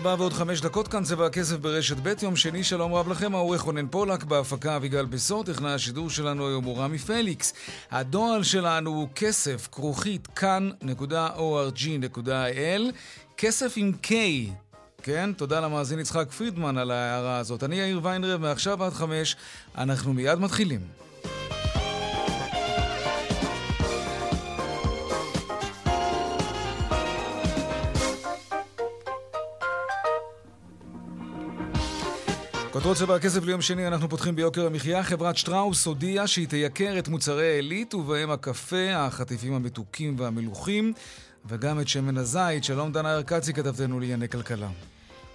ארבע ועוד חמש דקות כאן צבע הכסף ברשת ב', יום שני, שלום רב לכם, העורך רונן פולק, בהפקה אביגל בסור, טכנאי השידור שלנו היום הוא רמי פליקס. הדואל שלנו הוא כסף, כרוכית, כאן.org.il, כסף עם K. כן, תודה למאזין יצחק פרידמן על ההערה הזאת. אני יאיר ויינרב, מעכשיו עד חמש, אנחנו מיד מתחילים. כותרות צבע הכסף ליום שני, אנחנו פותחים ביוקר המחיה. חברת שטראוס הודיעה שהיא תייקר את מוצרי העילית, ובהם הקפה, החטיפים המתוקים והמלוכים, וגם את שמן הזית. שלום דנה ארקצי, כתבתנו לענייני כלכלה.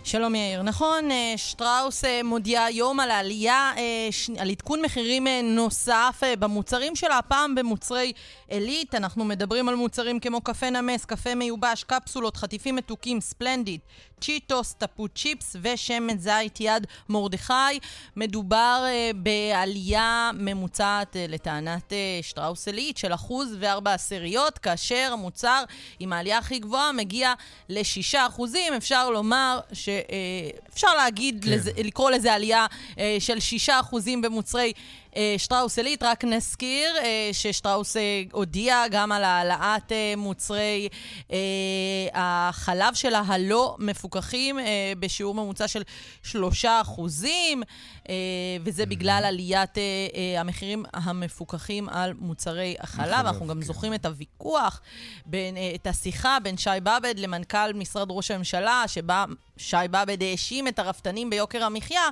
שלום יאיר. נכון, אה, שטראוס אה, מודיעה היום על העלייה, אה, על עדכון מחירים נוסף במוצרים שלה, הפעם במוצרי עילית. אנחנו מדברים על מוצרים כמו קפה נמס, קפה מיובש, קפסולות, חטיפים מתוקים, ספלנדיד, צ'יטוס, טפו צ'יפס ושמן זית יד מרדכי. מדובר בעלייה ממוצעת לטענת שטראוס עילית של אחוז וארבע עשיריות, כאשר המוצר עם העלייה הכי גבוהה מגיע לשישה אחוזים. אפשר לומר ש... שאפשר להגיד, כן. לזה, לקרוא לזה עלייה אה, של 6% במוצרי שטראוס עילית. רק נזכיר אה, ששטראוס הודיע גם על העלאת מוצרי החלב שלה הלא מפוקחים בשיעור ממוצע של 3%, וזה בגלל עליית המחירים המפוקחים על מוצרי החלב. אנחנו גם כן. זוכרים את הוויכוח, בין, את השיחה בין שי באבד למנכ"ל משרד ראש הממשלה, שבה שי באבד האשים את הרפתנים ביוקר המחיה.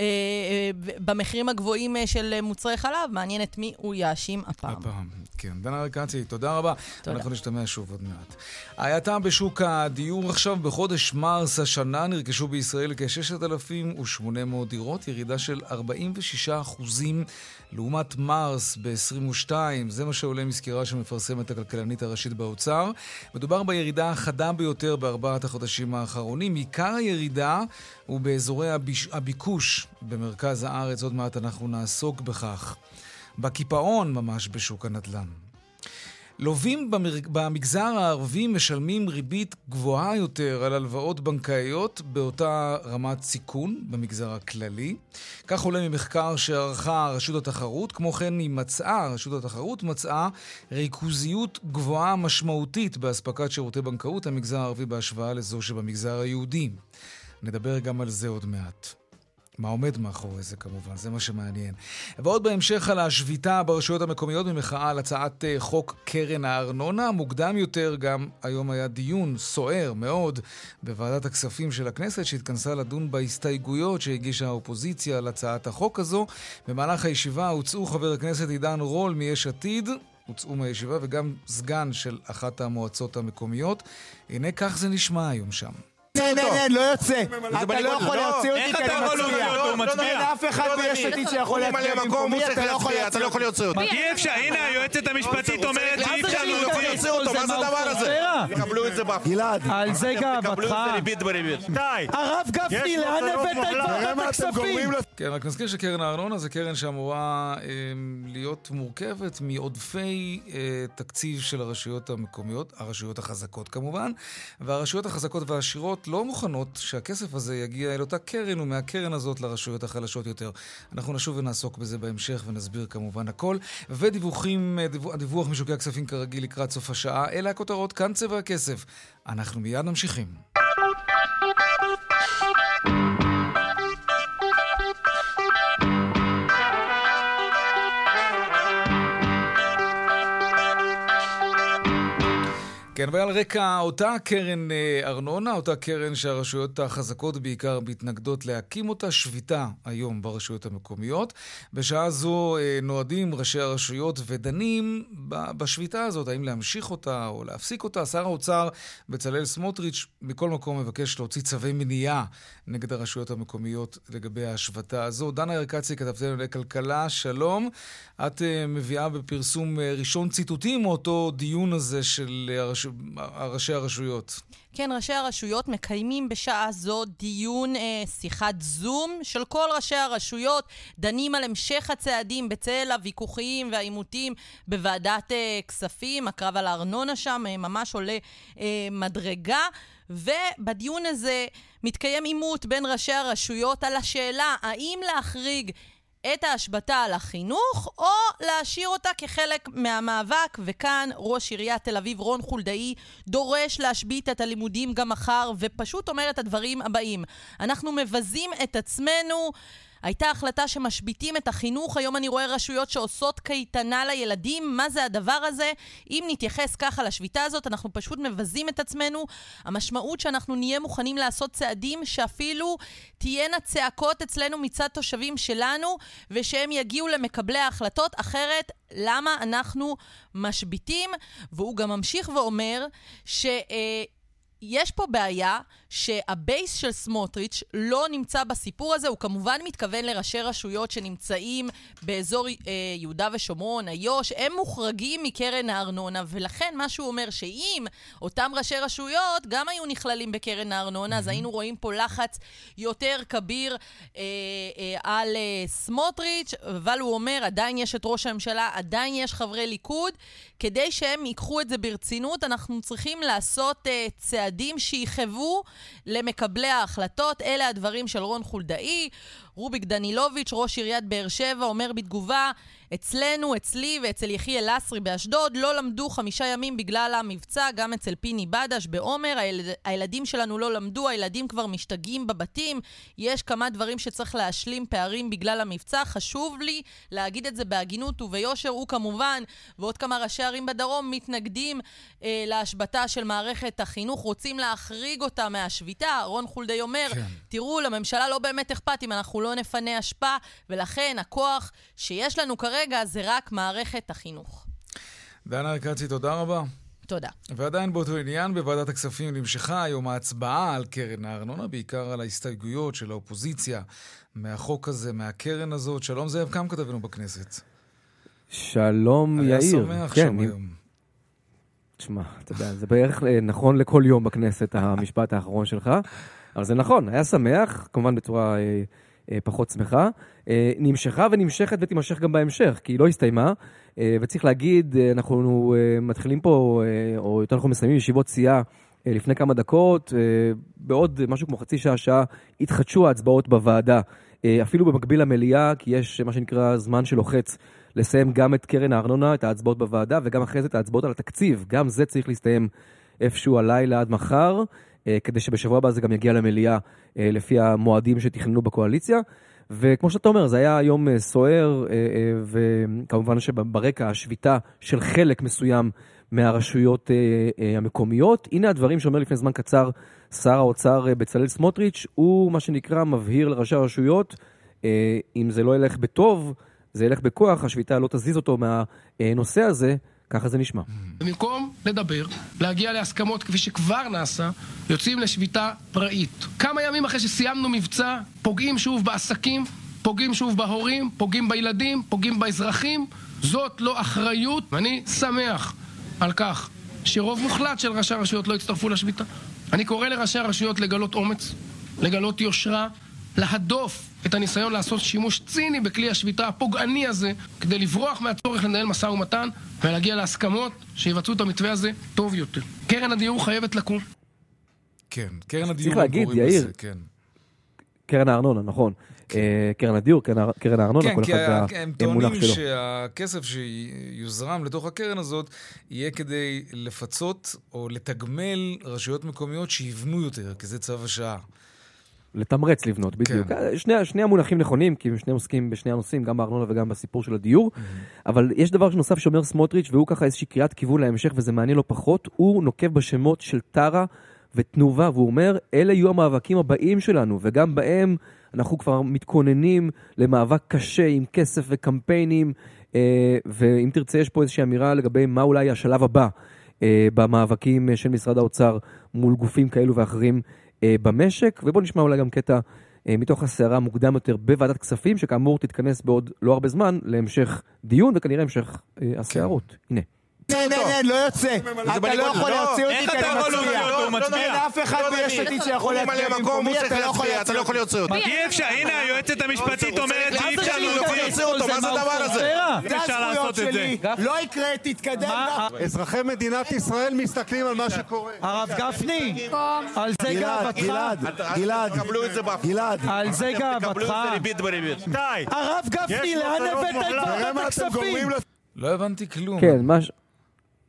אה, אה, במחירים הגבוהים אה, של מוצרי חלב, מעניין את מי הוא יאשים הפעם. הפעם, כן. דנה רקצי, תודה רבה. תודה. אנחנו נשתמע שוב עוד מעט. ההאטה בשוק הדיור עכשיו, בחודש מרס השנה נרכשו בישראל כ-6,800 דירות, ירידה של 46 אחוזים לעומת מרס ב-22, זה מה שעולה מסקירה שמפרסמת הכלכלנית הראשית באוצר. מדובר בירידה החדה ביותר בארבעת החודשים האחרונים. עיקר הירידה הוא באזורי הביש... הביקוש במרכז הארץ. עוד מעט אנחנו נעסוק בכך. בקיפאון ממש בשוק הנדל"ן. לווים במגזר הערבי משלמים ריבית גבוהה יותר על הלוואות בנקאיות באותה רמת סיכון במגזר הכללי. כך עולה ממחקר שערכה רשות התחרות. כמו כן היא מצאה, רשות התחרות מצאה ריכוזיות גבוהה משמעותית באספקת שירותי בנקאות המגזר הערבי בהשוואה לזו שבמגזר היהודי. נדבר גם על זה עוד מעט. מה עומד מאחורי זה כמובן, זה מה שמעניין. ועוד בהמשך על השביתה ברשויות המקומיות במחאה על הצעת אה, חוק קרן הארנונה. מוקדם יותר גם היום היה דיון סוער מאוד בוועדת הכספים של הכנסת שהתכנסה לדון בהסתייגויות שהגישה האופוזיציה על הצעת החוק הזו. במהלך הישיבה הוצאו חבר הכנסת עידן רול מיש עתיד, הוצאו מהישיבה וגם סגן של אחת המועצות המקומיות. הנה כך זה נשמע היום שם. אין, אין, אין, לא יוצא. אתה לא יכול להוציא אותי כי אני מצביע. אין אף אחד ביש עתיד שיכול להצביע במקומי, אתה לא יכול להוציא אתה לא יכול להוציא אותי. אי אפשר, הנה היועצת המשפטית אומרת שאי אפשר להוציא אותו, מה זה הדבר הזה? יקבלו את זה באף. גלעד, על זה גאוותך. יקבלו את זה ריבית בריבית. די. הרב גפני, לאן הבאת את ועדת הכספים? כן, רק נזכיר שקרן הארנונה זה קרן שאמורה להיות מורכבת מעודפי תקציב של הרשויות המקומיות, הרשויות החזקות כמובן, והרשויות החזקות והעשירות לא מוכנות שהכסף הזה יגיע אל אותה קרן ומהקרן הזאת לרשויות החלשות יותר. אנחנו נשוב ונעסוק בזה בהמשך ונסביר כמובן הכל. ודיווחים, דיווח, דיווח משוקי הכספים כרגיל לקראת סוף השעה. אלה הכותרות, כאן צבע הכסף. אנחנו מיד ממשיכים. כן, ועל רקע אותה קרן אה, ארנונה, אותה קרן שהרשויות החזקות בעיקר מתנגדות להקים אותה, שביתה היום ברשויות המקומיות. בשעה זו אה, נועדים ראשי הרשויות ודנים בשביתה הזאת, האם להמשיך אותה או להפסיק אותה. שר האוצר בצלאל סמוטריץ' מכל מקום מבקש להוציא צווי מניעה נגד הרשויות המקומיות לגבי ההשבתה הזו. דנה ירקצי, כתבתנו לכלכלה, שלום. את uh, מביאה בפרסום ראשון ציטוטים מאותו דיון הזה של uh, הרש... ראשי הרשויות. כן, ראשי הרשויות מקיימים בשעה זו דיון, אה, שיחת זום של כל ראשי הרשויות, דנים על המשך הצעדים בצל הוויכוחים והעימותים בוועדת אה, כספים, הקרב על הארנונה שם אה, ממש עולה אה, מדרגה. ובדיון הזה מתקיים עימות בין ראשי הרשויות על השאלה האם להחריג את ההשבתה על החינוך, או להשאיר אותה כחלק מהמאבק. וכאן ראש עיריית תל אביב, רון חולדאי, דורש להשבית את הלימודים גם מחר, ופשוט אומר את הדברים הבאים: אנחנו מבזים את עצמנו. הייתה החלטה שמשביתים את החינוך, היום אני רואה רשויות שעושות קייטנה לילדים, מה זה הדבר הזה? אם נתייחס ככה לשביתה הזאת, אנחנו פשוט מבזים את עצמנו. המשמעות שאנחנו נהיה מוכנים לעשות צעדים שאפילו תהיינה צעקות אצלנו מצד תושבים שלנו, ושהם יגיעו למקבלי ההחלטות, אחרת למה אנחנו משביתים? והוא גם ממשיך ואומר ש... אה, יש פה בעיה שהבייס של סמוטריץ' לא נמצא בסיפור הזה, הוא כמובן מתכוון לראשי רשויות שנמצאים באזור אה, יהודה ושומרון, איו"ש, הם מוחרגים מקרן הארנונה, ולכן מה שהוא אומר שאם אותם ראשי רשויות גם היו נכללים בקרן הארנונה. אז היינו רואים פה לחץ יותר כביר אה, אה, על אה, סמוטריץ', אבל הוא אומר, עדיין יש את ראש הממשלה, עדיין יש חברי ליכוד, כדי שהם ייקחו את זה ברצינות, אנחנו צריכים לעשות אה, צעדים שיחוו למקבלי ההחלטות. אלה הדברים של רון חולדאי. רוביק דנילוביץ', ראש עיריית באר שבע, אומר בתגובה, אצלנו, אצלי ואצל יחיאל לסרי באשדוד לא למדו חמישה ימים בגלל המבצע, גם אצל פיני בדש בעומר. הילד, הילדים שלנו לא למדו, הילדים כבר משתגעים בבתים. יש כמה דברים שצריך להשלים פערים בגלל המבצע. חשוב לי להגיד את זה בהגינות וביושר. הוא כמובן, ועוד כמה ראשי ערים בדרום, מתנגדים אה, להשבתה של מערכת החינוך, רוצים להחריג אותה מהשביתה. רון חולדאי אומר, כן. תראו, לממשלה לא באמת אכפת אם אנחנו לא נפנה אשפה, ולכן הכוח שיש לנו כרגע זה רק מערכת החינוך. דנה ארקצי, תודה רבה. תודה. ועדיין באותו עניין, בוועדת הכספים נמשכה היום ההצבעה על קרן הארנונה, בעיקר על ההסתייגויות של האופוזיציה מהחוק הזה, מהקרן הזאת. שלום זאב קם כתבנו בכנסת. שלום היה יאיר. היה שמח כן, שם היום. תשמע, אתה יודע, זה בערך אה, נכון לכל יום בכנסת, המשפט האחרון שלך. אבל זה נכון, היה שמח, כמובן בצורה אה, פחות שמחה. אה, נמשכה ונמשכת ותימשך גם בהמשך, כי היא לא הסתיימה. אה, וצריך להגיד, אה, אנחנו אה, מתחילים פה, אה, או יותר נכון מסיימים ישיבות סיעה אה, לפני כמה דקות. אה, בעוד משהו כמו חצי שעה, שעה, התחדשו ההצבעות בוועדה. אה, אפילו במקביל למליאה, כי יש מה שנקרא זמן שלוחץ לסיים גם את קרן הארנונה, את ההצבעות בוועדה, וגם אחרי זה את ההצבעות על התקציב. גם זה צריך להסתיים איפשהו הלילה עד מחר. אה, כדי שבשבוע הבא זה גם יגיע למליאה אה, לפי המועדים שתכננו בקואליציה. וכמו שאתה אומר, זה היה יום אה, סוער, וכמובן שברקע השביתה של חלק מסוים מהרשויות המקומיות. הנה הדברים שאומר לפני זמן קצר שר האוצר בצלאל סמוטריץ', הוא מה שנקרא מבהיר לראשי הרשויות, אם זה לא ילך בטוב, זה ילך בכוח, השביתה לא תזיז אותו מהנושא הזה. ככה זה נשמע. במקום לדבר, להגיע להסכמות כפי שכבר נעשה, יוצאים לשביתה פראית. כמה ימים אחרי שסיימנו מבצע, פוגעים שוב בעסקים, פוגעים שוב בהורים, פוגעים בילדים, פוגעים באזרחים. זאת לא אחריות, ואני שמח על כך שרוב מוחלט של ראשי הרשויות לא הצטרפו לשביתה. אני קורא לראשי הרשויות לגלות אומץ, לגלות יושרה, להדוף את הניסיון לעשות שימוש ציני בכלי השביתה הפוגעני הזה כדי לברוח מהצורך לנהל משא ומתן ולהגיע להסכמות שיבצעו את המתווה הזה טוב יותר. קרן הדיור חייבת לקום. כן, קרן הדיור, צריך להגיד, יאיר, כן. קרן הארנונה, נכון. כן. אה, קרן הדיור, קרן הארנונה, כן, כל אחד והמונח שלו. כן, כי הם טוענים שהכסף שיוזרם לתוך הקרן הזאת יהיה כדי לפצות או לתגמל רשויות מקומיות שיבנו יותר, כי זה צו השעה. לתמרץ לבנות, בדיוק. כן. שני, שני המונחים נכונים, כי הם שני עוסקים בשני הנושאים, גם בארנונה וגם בסיפור של הדיור. אבל יש דבר נוסף שאומר סמוטריץ', והוא ככה איזושהי קריאת כיוון להמשך, וזה מעניין לא פחות. הוא נוקב בשמות של טרה ותנובה, והוא אומר, אלה יהיו המאבקים הבאים שלנו, וגם בהם אנחנו כבר מתכוננים למאבק קשה עם כסף וקמפיינים, אה, ואם תרצה, יש פה איזושהי אמירה לגבי מה אולי השלב הבא אה, במאבקים אה, של משרד האוצר מול גופים כאלו ואחרים אה, במשק, ובואו נשמע אולי גם קטע אה, מתוך הסערה מוקדם יותר בוועדת כספים, שכאמור תתכנס בעוד לא הרבה זמן להמשך דיון וכנראה המשך אה, הסערות. הנה. אין, אין, אין, לא יוצא. אתה לא יכול להוציא אותי איך כי אתה אני יכול להוציא מצביע. אותו? הוא מצביע. אין אף אחד ביש עתיד שיכול להצביע ממלא מקום, במקומי, הוא צריך אתה לא יכול להצביע, אתה לא יכול להוציא אותו. אי אפשר, הנה היועצת המשפטית אומרת שאי אפשר לא להוציא. אותו, מה זה הדבר הזה? אי זה אפשר הזכויות לעשות את זה. שלי. לא יקרה, תתקדם. אזרחי מדינת ישראל מסתכלים על מה שקורה. הרב גפני, על זה גאוותך. גלעד. גלעד, על זה תקבלו את גאוותך. זה ריבית בריבית. הרב גפני, לאן הבאת את ועדת הכספים? לא הבנתי כלום.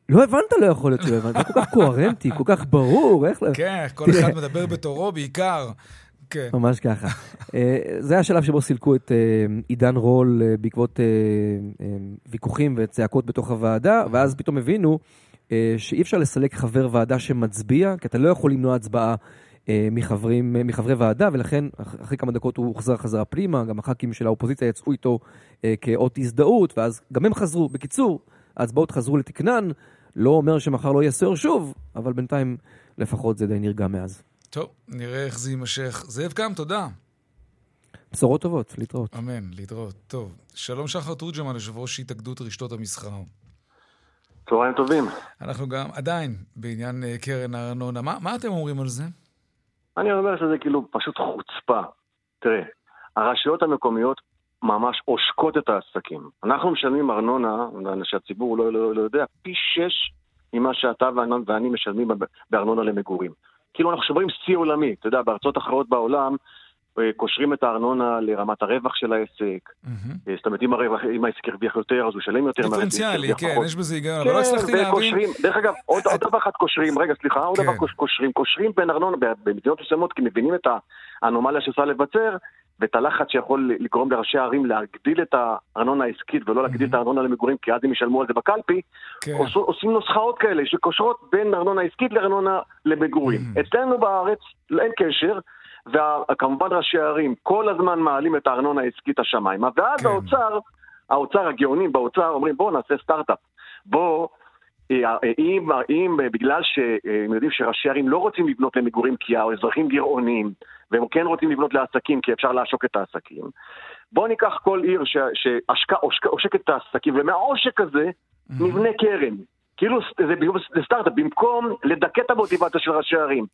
לא הבנת לא יכול להיות שלא הבנת, זה כל כך קוהרנטי, כל כך ברור, איך... כן, כל אחד מדבר בתורו בעיקר. כן. ממש ככה. אה, זה השלב שבו סילקו את אה, עידן רול אה, בעקבות ויכוחים וצעקות בתוך הוועדה, ואז פתאום הבינו שאי אפשר לסלק חבר ועדה שמצביע, כי אתה לא יכול למנוע הצבעה מחברים, מחברי ועדה, ולכן אח- אחרי כמה דקות הוא הוחזר חזרה פנימה, גם הח"כים של האופוזיציה יצאו איתו כאות הזדהות, ואז גם הם חזרו. בקיצור, ההצבעות חזרו לתקנן, לא אומר שמחר לא יהיה סוער שוב, אבל בינתיים לפחות זה די נרגע מאז. טוב, נראה איך זה יימשך. זאב קם, תודה. בשורות טובות, להתראות. אמן, להתראות. טוב, שלום שחר תורג'מן, יושב ראש התאגדות רשתות המסחר. צהריים טובים. אנחנו גם עדיין בעניין אה, קרן הארנונה. מה, מה אתם אומרים על זה? אני אומר שזה כאילו פשוט חוצפה. תראה, הרשויות המקומיות ממש עושקות את העסקים. אנחנו משלמים ארנונה, שהציבור לא, לא, לא יודע, פי שש ממה שאתה ואני, ואני משלמים בארנונה למגורים. כאילו אנחנו שוברים שיא עולמי. אתה יודע, בארצות אחרות בעולם אה, קושרים את הארנונה לרמת הרווח של העסק. אה, זאת אומרת, אם, הרווח, אם העסק הרוויח יותר, אז הוא ישלם יותר. דיפרנציאלי, כן, פחות. יש בזה היגיון, כן, אבל לא הצלחתי להבין... דרך אגב, עוד, עוד דבר אחד קושרים, רגע, סליחה, עוד כן. דבר קוש- קושרים, קושרים בין ארנונה, במדינות מסוימות, כי מבינים את האנומליה שצריכה לבצר, ואת הלחץ שיכול לגרום לראשי הערים להגדיל את הארנונה העסקית ולא להגדיל את הארנונה למגורים, כי אז הם ישלמו על זה בקלפי, כן. עוש- עושים נוסחאות כאלה שקושרות בין ארנונה עסקית לארנונה למגורים. אצלנו בארץ אין קשר. וכמובן ראשי הערים כל הזמן מעלים את הארנונה העסקית השמיימה, ואז כן. האוצר, האוצר, הגאונים באוצר אומרים בואו נעשה סטארט-אפ. בוא, אה, אם, אם אה, בגלל שהם יודעים שראשי ערים לא רוצים לבנות למגורים כי האזרחים גירעוניים, והם כן רוצים לבנות לעסקים כי אפשר לעשוק את העסקים, בואו ניקח כל עיר שעושקת את העסקים, ומהעושק הזה נבנה קרן. כאילו זה, סטארט-אפ, במקום לדכא את המוטיבציה של ראשי ערים,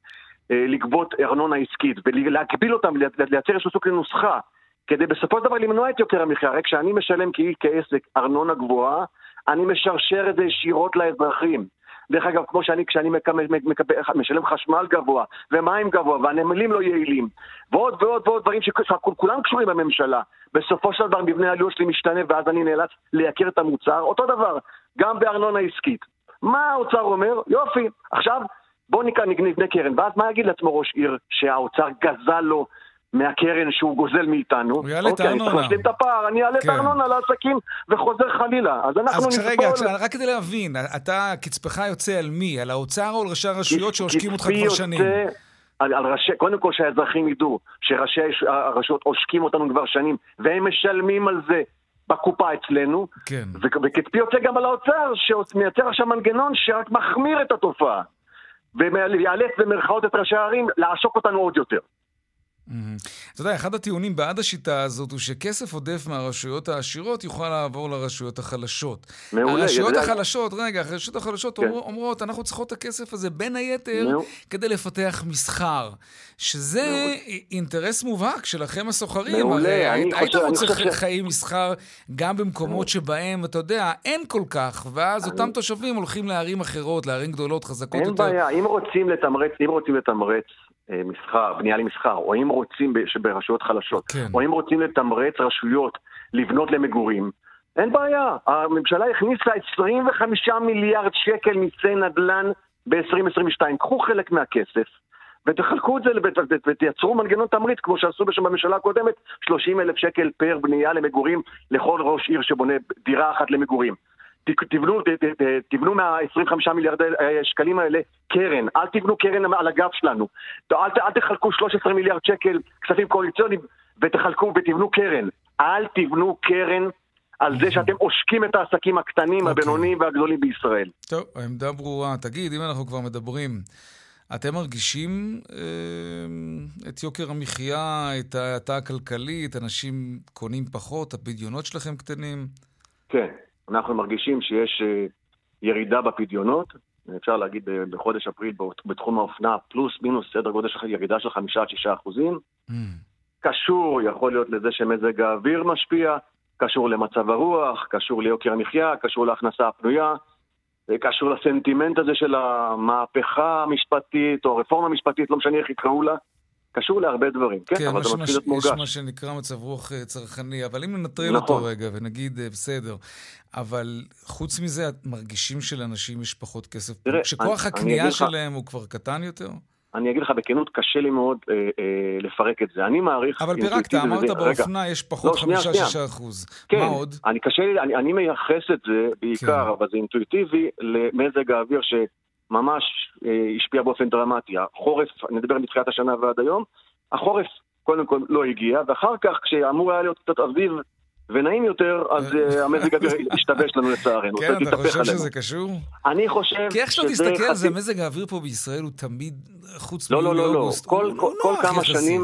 אה, לגבות ארנונה עסקית ולהגביל אותם, לייצר איזשהו סוג של נוסחה, כדי בסופו של דבר למנוע את יוקר המחיה. הרי כשאני משלם כאי- כעסק ארנונה גבוהה, אני משרשר את זה ישירות לאזרחים. דרך אגב, כמו שאני, כשאני מקבל, מקבל, משלם חשמל גבוה, ומים גבוה, והנמלים לא יעילים, ועוד ועוד ועוד דברים שכולם קשורים בממשלה. בסופו של דבר מבנה העלויות שלי משתנה, ואז אני נאלץ לייקר את המוצר. אותו דבר, גם בארנונה עסקית. מה האוצר אומר? יופי, עכשיו בואו נבנה קרן, ואז מה יגיד לעצמו ראש עיר שהאוצר גזל לו מהקרן שהוא גוזל מאיתנו? הוא יעלה את אוקיי, אני צריך הארנונה. להשלים את הפער, אני אעלה את כן. הארנונה לעסקים וחוזר חלילה. אז אנחנו אז רגע, נסבול... רק כדי להבין, אתה, קצפך יוצא על מי? על האוצר או על ראשי הרשויות שעושקים אותך קצפי כבר יוצא שנים? על, על ראשי, קודם כל שהאזרחים ידעו שראשי הרשויות עושקים אותנו כבר שנים, והם משלמים על זה בקופה אצלנו, כן. וקצפי יוצא גם על האוצר, שמייצר עכשיו מנגנון שרק מחמיר את התופעה, ויאלץ במרכאות את ראשי הערים לעשוק אותנו עוד יותר. אתה יודע, אחד הטיעונים בעד השיטה הזאת הוא שכסף עודף מהרשויות העשירות יוכל לעבור לרשויות החלשות. מעולה, הרשויות החלשות, רגע, הרשויות החלשות כן. אומר- אומרות, אנחנו צריכות את הכסף הזה בין היתר. כדי לפתח מסחר. שזה אינטרס מובהק שלכם הסוחרים. מעולה, הרי אני היית- רוצה חושב חיי מסחר גם במקומות שבהם, אתה יודע, אין כל כך, ואז אותם תושבים הולכים לערים אחרות, לערים גדולות, חזקות אין יותר. בעיה, אם רוצים לתמרץ, אם רוצים לתמרץ מסחר, בנייה למסחר, או אם רוצים שברשויות חלשות, כן. או אם רוצים לתמרץ רשויות לבנות למגורים, אין בעיה. הממשלה הכניסה 25 מיליארד שקל מיסי נדל"ן ב-2022. קחו חלק מהכסף, ותחלקו את זה ות- ות- ותייצרו מנגנון תמריץ, כמו שעשו בשם בממשלה הקודמת, 30 אלף שקל פר בנייה למגורים לכל ראש עיר שבונה דירה אחת למגורים. תבנו, תבנו מה-25 מיליארד אה, שקלים האלה קרן, אל תבנו קרן על הגב שלנו. אל, אל תחלקו 13 מיליארד שקל כספים קואליציוניים ותחלקו ותבנו קרן. אל תבנו קרן על זה שאתם עושקים את העסקים הקטנים, הבינוניים והגדולים בישראל. טוב, העמדה ברורה. תגיד, אם אנחנו כבר מדברים, אתם מרגישים אה, את יוקר המחיה, את ההאטה הכלכלית, אנשים קונים פחות, הפדיונות שלכם קטנים? כן, אנחנו מרגישים שיש אה, ירידה בפדיונות, אפשר להגיד אה, בחודש אפריל בתחום האופנה, פלוס מינוס סדר גודל של ירידה של חמישה עד שישה אחוזים. קשור, יכול להיות לזה שמזג האוויר משפיע, קשור למצב הרוח, קשור ליוקר המחיה, קשור להכנסה הפנויה, זה קשור לסנטימנט הזה של המהפכה המשפטית או הרפורמה המשפטית, לא משנה איך יקראו לה. קשור להרבה דברים, כן, כן, אבל זה מתחיל להיות שמש- יש מה מורגש. שנקרא מצב רוח אה, צרכני, אבל אם ננטרל נכון. אותו רגע ונגיד, אה, בסדר, אבל חוץ מזה, את מרגישים שלאנשים יש פחות כסף? תראה, שכוח אני- אני הקנייה לך- שלהם הוא כבר קטן יותר? אני אגיד לך בכנות, קשה לי מאוד אה, אה, לפרק את זה. אני מעריך... אבל פירקת, אמרת רגע. באופנה יש פחות לא, שנייה, 5-6 שנייה. אחוז. כן, מה עוד? אני קשה לי, אני, אני מייחס את זה בעיקר, כן. אבל זה אינטואיטיבי, למזג האוויר שממש אה, השפיע באופן דרמטי. החורף, אני מדבר מתחילת השנה ועד היום, החורף קודם כל לא הגיע, ואחר כך כשאמור היה להיות קצת אביב ונעים יותר, אז אה, המזג האוויר השתבש לנו לצערנו. כן, אתה חושב עלינו. שזה קשור? אני חושב כי איך שאתה שזה תסתכל על זה, חצי- מזג האוויר פה בישראל הוא תמיד, חוץ לא, לא, לא, לא. מאוגוסט, כל, הוא כל, הוא נוח כמה יחסית.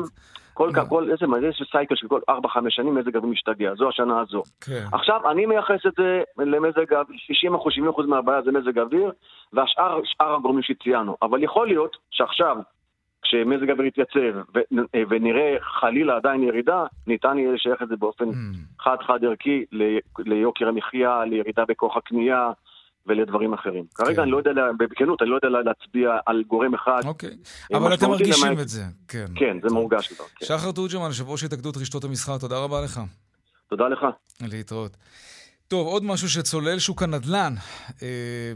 כל, כל, כל, איזה, מה, איזה סייקל של כל 4-5 שנים מזג האוויר משתגע, זו השנה הזו. כן. עכשיו, אני מייחס את זה למזג האוויר, 60 אחוז, 70 אחוז מהבעיה זה מזג האוויר, והשאר, שאר הגורמים שציינו. אבל יכול להיות שעכשיו, כשמזג האוויר יתייצב ו- ונראה חלילה עדיין ירידה, ניתן יהיה לשייך את זה באופן חד-חד ערכי ליוקר המחיה, לירידה בכוח הקנייה. ולדברים אחרים. כרגע אני לא יודע, בכנות, אני לא יודע לה- להצביע על גורם אחד. אוקיי. אבל אתם מרגישים למעט- את זה, כן. כן, זה מורגש כבר. כן. שחר תורג'מן, יושב ראש התאגדות רשתות המסחר, תודה רבה לך. תודה לך. להתראות. טוב, עוד משהו שצולל שוק הנדל"ן אה,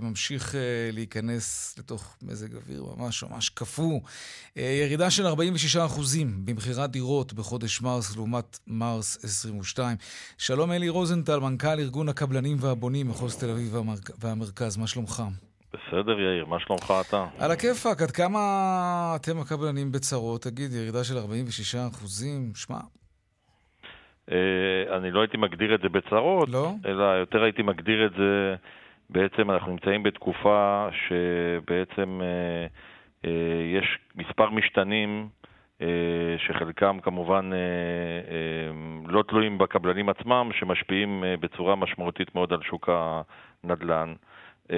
ממשיך אה, להיכנס לתוך מזג אוויר ממש ממש קפוא. אה, ירידה של 46% במכירת דירות בחודש מרס לעומת מרס 22. שלום אלי רוזנטל, מנכ"ל ארגון הקבלנים והבונים מחוז תל אביב והמרכ... והמרכז, מה שלומך? בסדר, יאיר, מה שלומך אתה? על הכיפאק, עד כמה אתם הקבלנים בצרות? תגיד, ירידה של 46%, שמע, אני לא הייתי מגדיר את זה בצרות, לא? אלא יותר הייתי מגדיר את זה, בעצם אנחנו נמצאים בתקופה שבעצם אה, אה, יש מספר משתנים אה, שחלקם כמובן אה, אה, לא תלויים בקבלנים עצמם, שמשפיעים אה, בצורה משמעותית מאוד על שוק הנדל"ן. אה,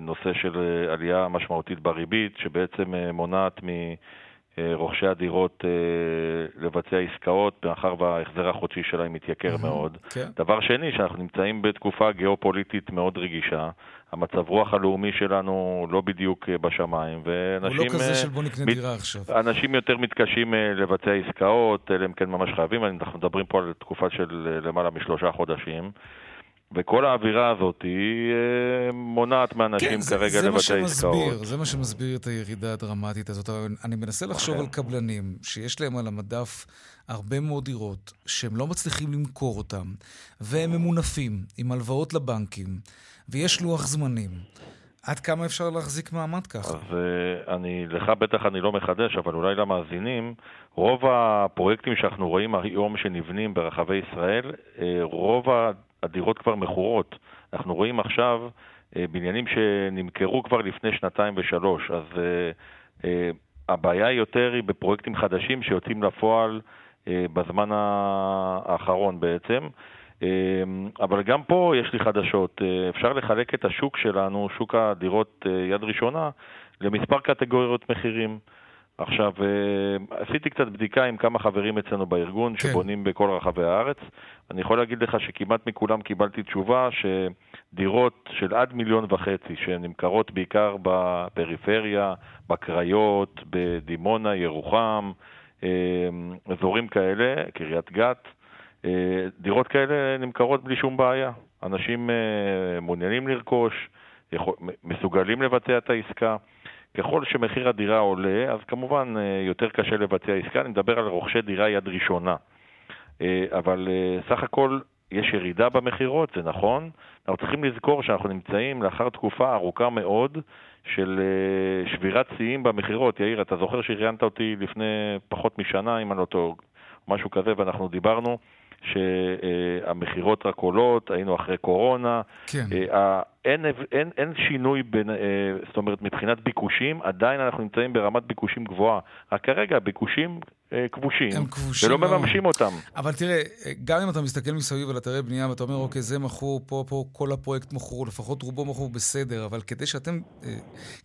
נושא של אה, עלייה משמעותית בריבית, שבעצם אה, מונעת מ... אה, רוכשי הדירות אה, לבצע עסקאות, מאחר וההחזר החודשי שלהם מתייקר מאוד. כן. דבר שני, שאנחנו נמצאים בתקופה גיאופוליטית מאוד רגישה, המצב רוח הלאומי שלנו לא בדיוק אה, בשמיים, הוא ואנשים... לא כזה אה, של בוא נקנה מת- דירה עכשיו. אנשים יותר מתקשים אה, לבצע עסקאות, אלא אם כן ממש חייבים, אנחנו מדברים פה על תקופה של אה, למעלה משלושה חודשים. וכל האווירה הזאת היא אה, מונעת מאנשים כן, זה, כרגע לבצע עסקאות. שמסביר, זה מה שמסביר את הירידה הדרמטית הזאת. אני מנסה לחשוב על קבלנים שיש להם על המדף הרבה מאוד דירות שהם לא מצליחים למכור אותם, והם ממונפים עם הלוואות לבנקים, ויש לוח זמנים. עד כמה אפשר להחזיק מעמד ככה? אז אה, אני, לך בטח אני לא מחדש, אבל אולי למאזינים, רוב הפרויקטים שאנחנו רואים היום שנבנים ברחבי ישראל, אה, רוב הדירות כבר מכורות. אנחנו רואים עכשיו אה, בניינים שנמכרו כבר לפני שנתיים ושלוש, אז אה, אה, הבעיה יותר היא בפרויקטים חדשים שיוצאים לפועל אה, בזמן האחרון בעצם. אה, אבל גם פה יש לי חדשות. אה, אפשר לחלק את השוק שלנו, שוק הדירות אה, יד ראשונה, למספר קטגוריות מחירים. עכשיו, אה, עשיתי קצת בדיקה עם כמה חברים אצלנו בארגון שבונים בכל רחבי הארץ. אני יכול להגיד לך שכמעט מכולם קיבלתי תשובה שדירות של עד מיליון וחצי, שנמכרות בעיקר בפריפריה, בקריות, בדימונה, ירוחם, אה, אזורים כאלה, קריית גת, אה, דירות כאלה נמכרות בלי שום בעיה. אנשים מעוניינים לרכוש, מסוגלים לבצע את העסקה. ככל שמחיר הדירה עולה, אז כמובן אה, יותר קשה לבצע עסקה, אני מדבר על רוכשי דירה יד ראשונה. אה, אבל אה, סך הכל יש ירידה במכירות, זה נכון. אנחנו צריכים לזכור שאנחנו נמצאים לאחר תקופה ארוכה מאוד של שבירת שיאים במכירות. יאיר, אתה זוכר שראיינת אותי לפני פחות משנה, אם אני לא טועה, משהו כזה, ואנחנו דיברנו שהמכירות רק עולות, היינו אחרי קורונה. כן. אה, אין, אין, אין שינוי בין, אה, זאת אומרת, מבחינת ביקושים, עדיין אנחנו נמצאים ברמת ביקושים גבוהה. רק כרגע הביקושים אה, כבושים, הם כבושים ולא מאוד. מממשים אותם. אבל תראה, גם אם אתה מסתכל מסביב על אתרי בנייה ואתה אומר, אוקיי, זה מכור, פה, פה, כל הפרויקט מכור, לפחות רובו מכור בסדר, אבל כדי שאתם, אה,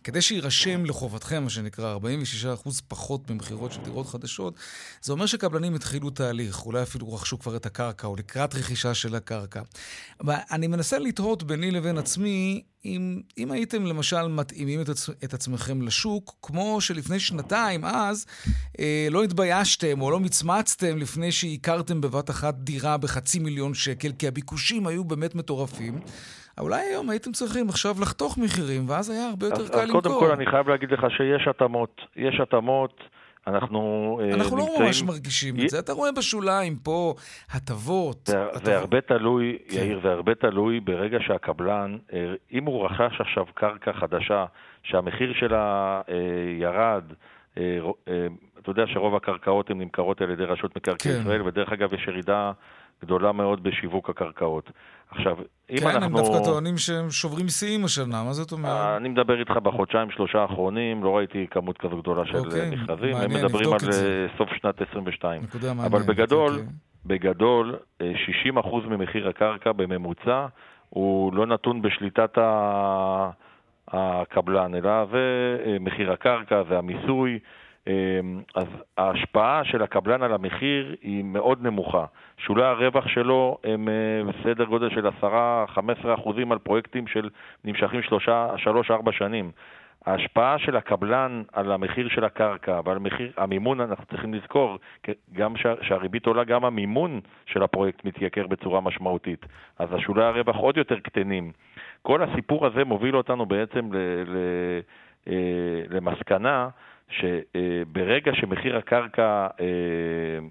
כדי שיירשם לחובתכם, מה שנקרא, 46% פחות ממכירות של דירות חדשות, זה אומר שקבלנים התחילו תהליך, אולי אפילו רכשו כבר את הקרקע, או לקראת רכישה של הקרקע. אני מנסה לתהות ביני לבין עצמי, אם, אם הייתם למשל מתאימים את, עצ, את עצמכם לשוק, כמו שלפני שנתיים, אז אה, לא התביישתם או לא מצמצתם לפני שהכרתם בבת אחת דירה בחצי מיליון שקל, כי הביקושים היו באמת מטורפים. אולי היום הייתם צריכים עכשיו לחתוך מחירים, ואז היה הרבה יותר אז, קל אז למכור. קודם כל אני חייב להגיד לך שיש התאמות. יש התאמות, אנחנו אה, אנחנו לא נמצאים... ממש מרגישים את זה. אתה רואה בשוליים פה הטבות. זה, זה הרבה תלוי, כן. יאיר, זה הרבה תלוי ברגע שהקבלן, אה, אם הוא רכש עכשיו קרקע חדשה, שהמחיר שלה אה, ירד, אתה יודע שרוב הקרקעות הן נמכרות על ידי רשות מקרקעי כן. ישראל, ודרך אגב יש ירידה גדולה מאוד בשיווק הקרקעות. עכשיו, אם כן, אנחנו... הם דווקא טוענים שהם שוברים שיאים השנה, מה זאת אומרת? אה, אני מדבר איתך בחודשיים, שלושה האחרונים, לא ראיתי כמות כזו גדולה של אוקיי, אה, מכרזים, הם מדברים על. אה, סוף שנת 22. נקודה אבל מעניינת, בגדול, אוקיי. בגדול, אה, 60% ממחיר הקרקע בממוצע הוא לא נתון בשליטת ה- הקבלן, אלא זה אה, מחיר הקרקע, זה המיסוי. אה, אז ההשפעה של הקבלן על המחיר היא מאוד נמוכה. שולי הרווח שלו הם אה, בסדר גודל של 10-15 אחוזים על פרויקטים של נמשכים 3-4 שנים. ההשפעה של הקבלן על המחיר של הקרקע ועל מחיר המימון, אנחנו צריכים לזכור, גם שה, שהריבית עולה, גם המימון של הפרויקט מתייקר בצורה משמעותית. אז השולי הרווח עוד יותר קטנים. כל הסיפור הזה מוביל אותנו בעצם ל, ל, אה, למסקנה שברגע שמחיר הקרקע, אה,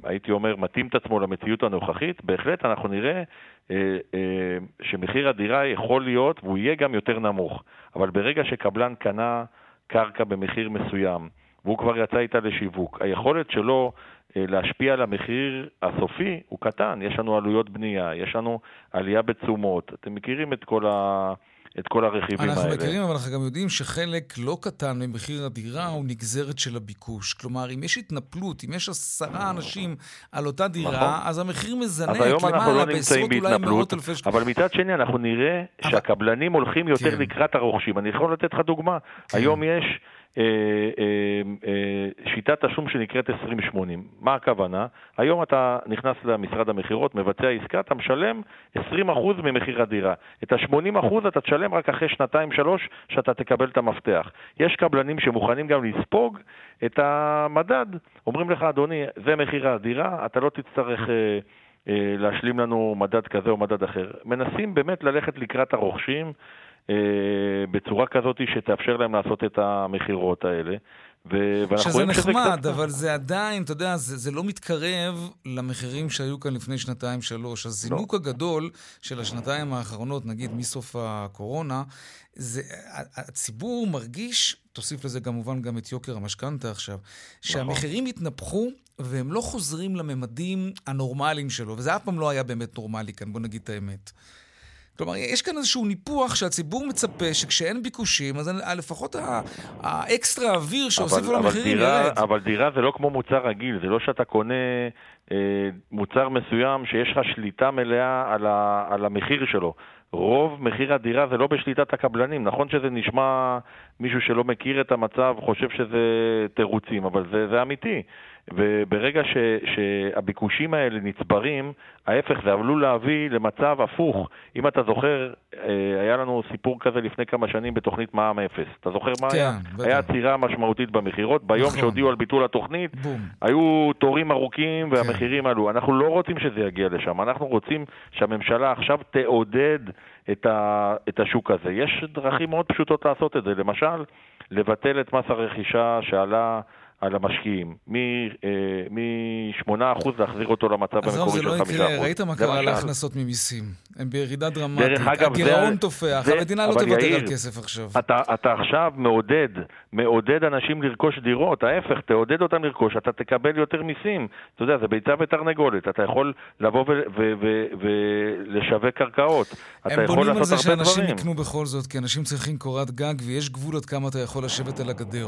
הייתי אומר, מתאים את עצמו למציאות הנוכחית, בהחלט אנחנו נראה אה, אה, שמחיר הדירה יכול להיות, והוא יהיה גם יותר נמוך. אבל ברגע שקבלן קנה קרקע במחיר מסוים, והוא כבר יצא איתה לשיווק, היכולת שלו להשפיע על המחיר הסופי הוא קטן. יש לנו עלויות בנייה, יש לנו עלייה בתשומות. אתם מכירים את כל, ה... את כל הרכיבים אנחנו האלה. מכירים, אבל אנחנו גם יודעים שחלק לא קטן ממחיר הדירה הוא נגזרת של הביקוש. כלומר, אם יש התנפלות, אם יש עשרה אנשים על אותה דירה, נכון. אז המחיר מזנק אז היום אנחנו למעלה לא בעשרות אולי מאות אלפי שקלים. אבל מצד שני אנחנו נראה שהקבלנים הולכים יותר כן. לקראת הרוכשים. אני יכול לתת לך דוגמה. היום יש שיטת תשלום שנקראת 2080. מה הכוונה? היום אתה נכנס למשרד המכירות, מבצע עסקה, אתה משלם 20% ממחיר הדירה. את ה-80% אתה תשלם רק אחרי שנתיים-שלוש שאתה תקבל את המפתח. יש קבלנים שמוכנים גם לספוג את המדד. אומרים לך, אדוני, זה מחיר הדירה, אתה לא תצטרך... אה, אה, להשלים לנו מדד כזה או מדד אחר. מנסים באמת ללכת לקראת הרוכשים אה, בצורה כזאת שתאפשר להם לעשות את המכירות האלה. ו- שזה שזה נחמד, קצת... אבל זה עדיין, אתה יודע, זה, זה לא מתקרב למחירים שהיו כאן לפני שנתיים-שלוש. הזינוק לא. הגדול של השנתיים האחרונות, נגיד מסוף הקורונה, זה, הציבור מרגיש, תוסיף לזה כמובן גם את יוקר המשכנתה עכשיו, שהמחירים התנפחו והם לא חוזרים לממדים הנורמליים שלו, וזה אף פעם לא היה באמת נורמלי כאן, בוא נגיד את האמת. כלומר, יש כאן איזשהו ניפוח שהציבור מצפה שכשאין ביקושים, אז לפחות ה- האקסטרה אוויר שהוסיפו למחירים ירד. אבל דירה זה לא כמו מוצר רגיל, זה לא שאתה קונה אה, מוצר מסוים שיש לך שליטה מלאה על, ה, על המחיר שלו. רוב מחיר הדירה זה לא בשליטת הקבלנים. נכון שזה נשמע מישהו שלא מכיר את המצב, חושב שזה תירוצים, אבל זה, זה אמיתי. וברגע ש, שהביקושים האלה נצברים, ההפך, זה עלול להביא למצב הפוך. אם אתה זוכר, אה, היה לנו סיפור כזה לפני כמה שנים בתוכנית מע"מ אפס. אתה זוכר מה כן, היה? בטח. היה עצירה משמעותית במכירות. ביום נכון. שהודיעו על ביטול התוכנית, בום. היו תורים ארוכים כן. והמחירים עלו. אנחנו לא רוצים שזה יגיע לשם, אנחנו רוצים שהממשלה עכשיו תעודד את, ה, את השוק הזה. יש דרכים מאוד פשוטות לעשות את זה. למשל, לבטל את מס הרכישה שעלה על המשקיעים, מ-8% להחזיר אותו למצב עזוב, המקורי זה של 5%. לא יקרה, ראית מה זה קרה להכנסות ממיסים. הם בירידה דרמטית, זה- הגירעון תופח, זה- המדינה לא תוותר על כסף עכשיו. אתה, עכשיו מעודד, מעודד אנשים לרכוש דירות, ההפך, תעודד אותם לרכוש, אתה תקבל יותר מיסים. אתה יודע, זה ביצה ותרנגולת, אתה יכול לבוא ולשווק קרקעות. אתה הם יכול בונים על זה לעשות הרבה שאנשים דברים. יקנו בכל זאת, כי אנשים צריכים קורת גג, ויש גבול עד כמה אתה יכול לשבת על הגדר.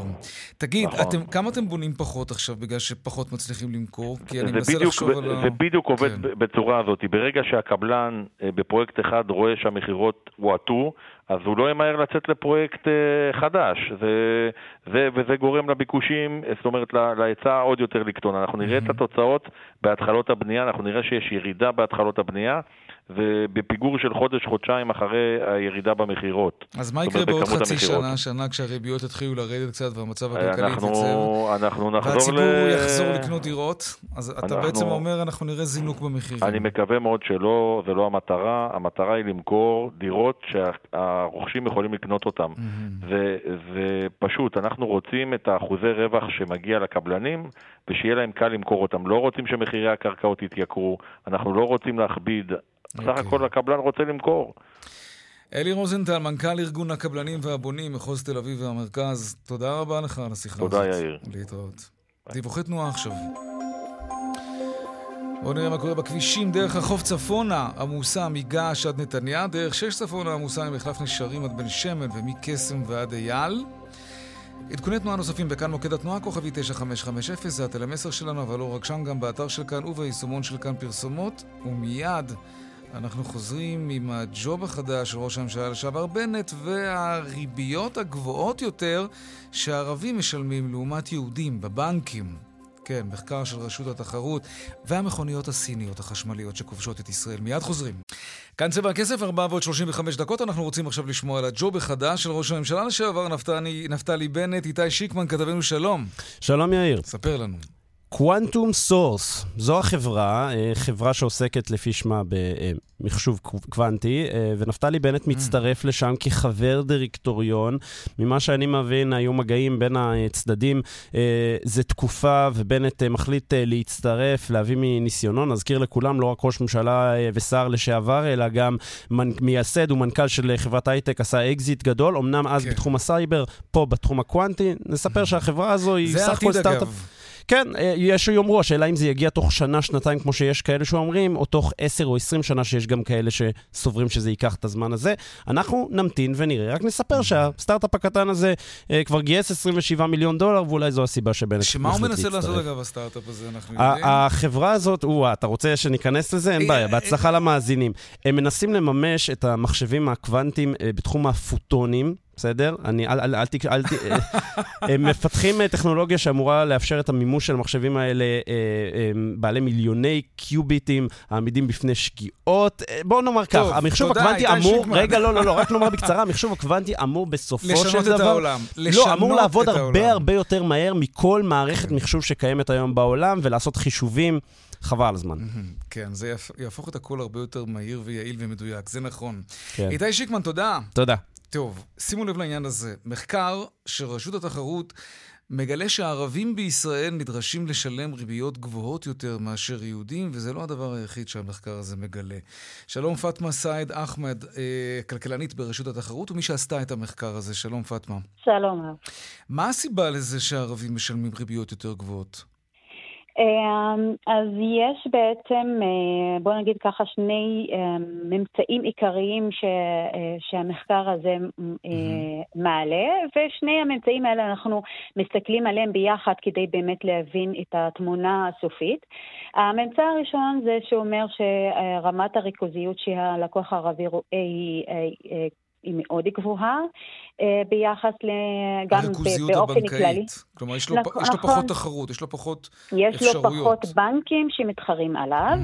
תגיד, נכון. אתם, כמה אתם בונים פחות עכשיו בגלל שפחות מצליחים למכור? כי אני מנסה בדיוק, לחשוב על ה... זה בדיוק עובד כן. ב- בצורה הזאת. ברגע שהקבלן אה, בפרויקט אחד רואה שהמכירות הואטו, אז הוא לא ימהר לצאת לפרויקט אה, חדש. זה, זה, וזה גורם לביקושים, אה, זאת אומרת, להיצע עוד יותר לקטון. אנחנו נראה את התוצאות בהתחלות הבנייה, אנחנו נראה שיש ירידה בהתחלות הבנייה, ובפיגור של חודש-חודשיים אחרי הירידה במכירות. אז מה יקרה בעוד חצי המכירות. שנה, שנה, כשהריביות יתחילו לרדת קצת והמצב הכלכלי אנחנו- יתייצב? אנחנו נחזור והציבור ל- יחזור לקנות דירות? אז אתה אנחנו- בעצם אומר, אנחנו נראה זינוק במחירים. אני מקווה מאוד שלא, זה לא המטרה. המטרה היא למכור דירות שהרוכשים יכולים לקנות אותן. זה, זה פשוט, אנחנו רוצים את האחוזי רווח שמגיע לקבלנים ושיהיה להם קל למכור אותם. לא רוצים שמחירי הקרקעות יתייקרו, אנחנו לא רוצים להכביד. סך הכל הקבלן רוצה למכור. אלי רוזנטל, מנכ"ל ארגון הקבלנים והבונים, מחוז תל אביב והמרכז, תודה רבה לך על השיחה תודה, הזאת. יאיר. להתראות. דיווחי תנועה עכשיו. בואו נראה מה קורה בכבישים. דרך החוף צפונה עמוסה מגעש עד נתניה, דרך שש צפונה עמוסה ממחלף נשרים עד בן שמן ומקסם ועד אייל. עדכוני תנועה נוספים בכאן מוקד התנועה, כוכבי 9550, זה הטלמסר שלנו, אבל לא רק שם, גם באתר של כאן וביישומון של כאן פרסומות. ומיד אנחנו חוזרים עם הג'וב החדש של ראש הממשלה לשעבר בנט והריביות הגבוהות יותר שערבים משלמים לעומת יהודים בבנקים. כן, מחקר של רשות התחרות והמכוניות הסיניות החשמליות שכובשות את ישראל. מיד חוזרים. כאן צבע הכסף, 4 ועוד 35 דקות. אנחנו רוצים עכשיו לשמוע על הג'וב החדש של ראש הממשלה לשעבר נפתלי, נפתלי בנט. איתי שיקמן, כתבנו שלום. שלום יאיר. ספר לנו. Quantum Source, זו החברה, אה, חברה שעוסקת לפי שמה במחשוב קוונטי, אה, ונפתלי בנט מצטרף לשם כחבר דירקטוריון. ממה שאני מבין, היו מגעים בין הצדדים. אה, זה תקופה, ובנט אה, מחליט אה, להצטרף, להביא מניסיונו. נזכיר לכולם, לא רק ראש ממשלה אה, ושר לשעבר, אלא גם מייסד ומנכ"ל של אה, חברת הייטק, עשה אקזיט גדול, אמנם אז בתחום הסייבר, פה בתחום הקוונטי. נספר שהחברה הזו היא סך הכל סטארט-אפ. כן, אה, יש שיאמרו, השאלה אם זה יגיע תוך שנה, שנתיים, כמו שיש כאלה שאומרים, או תוך עשר או עשרים שנה, שיש גם כאלה שסוברים שזה ייקח את הזמן הזה. אנחנו נמתין ונראה. רק נספר שהסטארט-אפ הקטן הזה אה, כבר גייס 27 מיליון דולר, ואולי זו הסיבה שבנט שמה הוא מחליט מנסה לעשות, להצטרף. אגב, הסטארט-אפ הזה, אנחנו יודעים? החברה הזאת, או אתה רוצה שניכנס לזה? אין בעיה, בהצלחה למאזינים. הם מנסים לממש את המחשבים הקוונטיים אה, בתחום הפוטונים. בסדר? אני, אל, אל, אל, אל, ת- אה, הם מפתחים אה, טכנולוגיה שאמורה לאפשר את המימוש של המחשבים האלה, אה, בעלי מיליוני קיוביטים העמידים בפני שגיאות. בואו נאמר ככה, המחשוב הקוונטי אמור, שיקמן. רגע, לא, לא, לא, רק נאמר בקצרה, המחשוב הקוונטי אמור בסופו של לשנות דבר... את העולם. לא, לשנות אמור לעבוד הרבה העולם. הרבה יותר מהר מכל מערכת מחשוב שקיימת היום בעולם, ולעשות חישובים, חבל על הזמן. כן, זה יהפ- יהפוך את הכל הרבה יותר מהיר ויעיל ומדויק, זה נכון. כן. איתי שיקמן, תודה. תודה. טוב, שימו לב לעניין הזה. מחקר של רשות התחרות מגלה שהערבים בישראל נדרשים לשלם ריביות גבוהות יותר מאשר יהודים, וזה לא הדבר היחיד שהמחקר הזה מגלה. שלום פאטמה סעד אחמד, אה, כלכלנית ברשות התחרות, ומי שעשתה את המחקר הזה. שלום פאטמה. שלום. מה הסיבה לזה שהערבים משלמים ריביות יותר גבוהות? אמ, אז יש בעצם, אה, בוא נגיד ככה, שני אה, ממצאים עיקריים ש, אה, שהמחקר הזה אה, מעלה, ושני הממצאים האלה אנחנו מסתכלים עליהם ביחד כדי באמת להבין את התמונה הסופית. הממצא הראשון זה שאומר שרמת הריכוזיות שהלקוח הערבי רואה היא היא מאוד גבוהה ביחס ל... גם באופן כללי. כלומר, יש לו, נכ- פ- יש לו נכון. פחות תחרות, יש לו פחות יש לו אפשרויות. פחות בנקים שמתחרים עליו.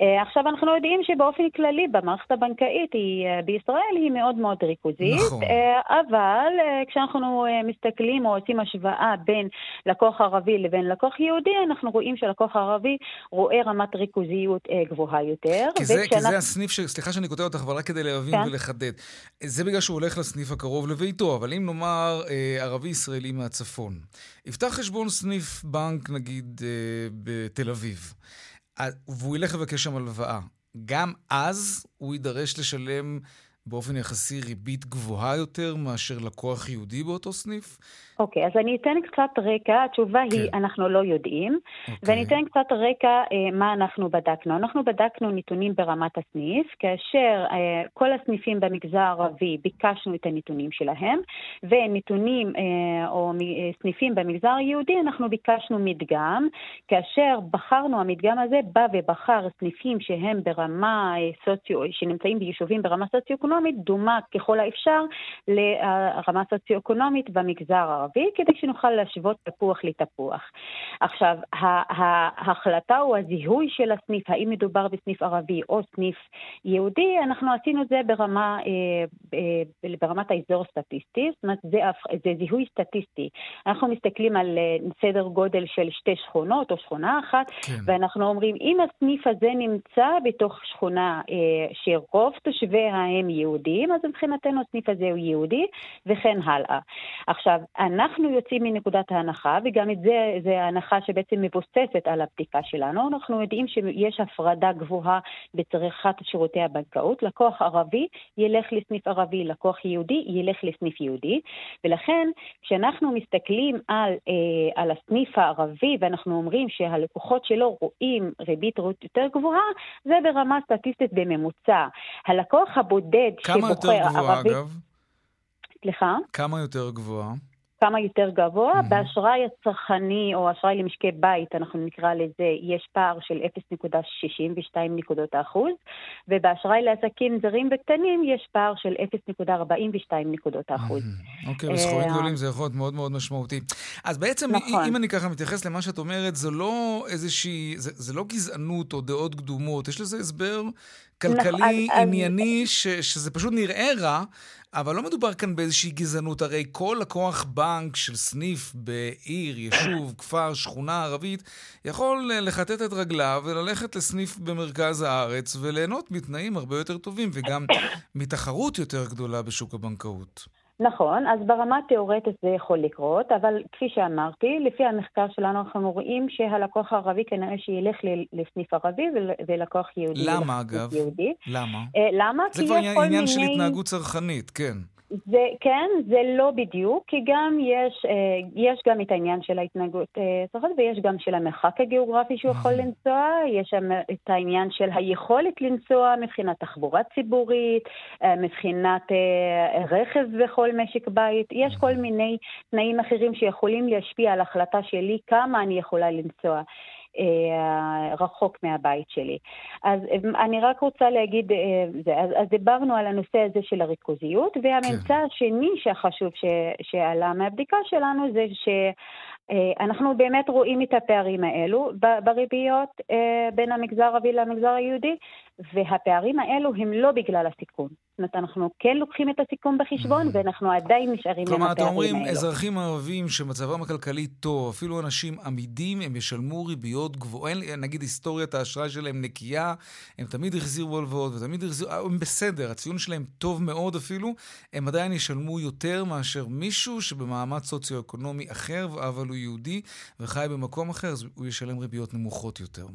אה, עכשיו אנחנו יודעים שבאופן כללי במערכת הבנקאית היא, אה, בישראל היא מאוד מאוד ריכוזית, נכון. אה, אבל אה, כשאנחנו אה, מסתכלים או עושים השוואה בין לקוח ערבי לבין לקוח יהודי, אנחנו רואים שלקוח ערבי רואה רמת ריכוזיות אה, גבוהה יותר. כי זה, כי וכשאנחנו- זה הסניף, ש... סליחה שאני קוטע אותך, אבל רק כדי להבין כן. ולחדד. זה בגלל שהוא הולך לסניף הקרוב לביתו. איתו, אבל אם נאמר אה, ערבי ישראלי מהצפון, יפתח חשבון סניף בנק, נגיד, אה, בתל אביב, אה, והוא ילך לבקש שם הלוואה, גם אז הוא יידרש לשלם באופן יחסי ריבית גבוהה יותר מאשר לקוח יהודי באותו סניף? אוקיי, okay, אז אני אתן קצת רקע, התשובה כן. היא, אנחנו לא יודעים, okay. אוקיי. ואני אתן קצת רקע אה, מה אנחנו בדקנו. אנחנו בדקנו נתונים ברמת הסניף, כאשר אה, כל הסניפים במגזר הערבי ביקשנו את הנתונים שלהם, ונתונים אה, או אה, סניפים במגזר היהודי, אנחנו ביקשנו מדגם, כאשר בחרנו, המדגם הזה בא ובחר סניפים שהם ברמה אה, סוציו, שנמצאים ביישובים ברמה סוציו-אקונומית, דומה ככל האפשר לרמה סוציו-אקונומית במגזר הערבי. הערבי, כדי שנוכל להשוות תפוח לתפוח. עכשיו, ההחלטה או הזיהוי של הסניף, האם מדובר בסניף ערבי או סניף יהודי, אנחנו עשינו את זה ברמה, אה, אה, ברמת האזור הסטטיסטי, זאת אומרת, זה, זה זיהוי סטטיסטי. אנחנו מסתכלים על אה, סדר גודל של שתי שכונות או שכונה אחת, כן. ואנחנו אומרים, אם הסניף הזה נמצא בתוך שכונה שרוב תושביה הם יהודים, אז מבחינתנו הסניף הזה הוא יהודי, וכן הלאה. עכשיו, אנחנו יוצאים מנקודת ההנחה, וגם את זה, זה ההנחה שבעצם מבוססת על הבדיקה שלנו, אנחנו יודעים שיש הפרדה גבוהה בצריכת שירותי הבנקאות, לקוח ערבי ילך לסניף ערבי, לקוח יהודי ילך לסניף יהודי, ולכן כשאנחנו מסתכלים על, אה, על הסניף הערבי ואנחנו אומרים שהלקוחות שלו רואים ריבית יותר גבוהה, זה ברמה סטטיסטית בממוצע. הלקוח הבודד שבוחר ערבי... כמה יותר גבוהה, אגב? סליחה? כמה יותר גבוהה? כמה יותר גבוה. Mm-hmm. באשראי הצרכני או אשראי למשקי בית, אנחנו נקרא לזה, יש פער של 0.62 נקודות האחוז, ובאשראי לעסקים זרים וקטנים יש פער של 0.42 נקודות האחוז. אוקיי, בסכומים גדולים זה יכול להיות מאוד מאוד משמעותי. אז בעצם, נכון. אם אני ככה מתייחס למה שאת אומרת, זה לא איזושהי, זה, זה לא גזענות או דעות קדומות, יש לזה הסבר כלכלי, נכון, ענייני, אז... ש, שזה פשוט נראה רע, אבל לא מדובר כאן באיזושהי גזענות, הרי כל לקוח בנק של סניף בעיר, יישוב, כפר, שכונה ערבית, יכול לכתת את רגליו וללכת לסניף במרכז הארץ וליהנות מתנאים הרבה יותר טובים וגם מתחרות יותר גדולה בשוק הבנקאות. נכון, אז ברמה תיאורטית זה יכול לקרות, אבל כפי שאמרתי, לפי המחקר שלנו אנחנו רואים שהלקוח הערבי כנראה שילך לסניף ערבי ולקוח יהודי. למה אגב? יהודי. למה? אה, למה? זה כבר עניין מיני... של התנהגות צרכנית, כן. זה, כן, זה לא בדיוק, כי גם יש, אה, יש גם את העניין של ההתנהגות צרכנית אה, ויש גם של המרחק הגיאוגרפי שהוא יכול לנסוע, יש שם את העניין של היכולת לנסוע מבחינת תחבורה ציבורית, אה, מבחינת רכב בכל משק בית, יש כל מיני תנאים אחרים שיכולים להשפיע על החלטה שלי כמה אני יכולה לנסוע. אה, רחוק מהבית שלי. אז אה, אני רק רוצה להגיד, אה, אז, אז דיברנו על הנושא הזה של הריכוזיות, והממצא כן. השני שהחשוב ש, שעלה מהבדיקה שלנו זה שאנחנו באמת רואים את הפערים האלו בריביות בין המגזר הערבי למגזר היהודי, והפערים האלו הם לא בגלל הסיכון. זאת אומרת, אנחנו כן לוקחים את הסיכון בחשבון, ואנחנו עדיין נשארים. כלומר, אתם אומרים, האלו. אזרחים ערבים שמצבם הכלכלי טוב, אפילו אנשים עמידים, הם ישלמו ריביות גבוהות, נגיד היסטוריית האשראי שלהם נקייה, הם תמיד החזירו הלוואות ותמיד החזירו, הם בסדר, הציון שלהם טוב מאוד אפילו, הם עדיין ישלמו יותר מאשר מישהו שבמעמד סוציו-אקונומי אחר, אבל הוא יהודי וחי במקום אחר, אז הוא ישלם ריביות נמוכות יותר.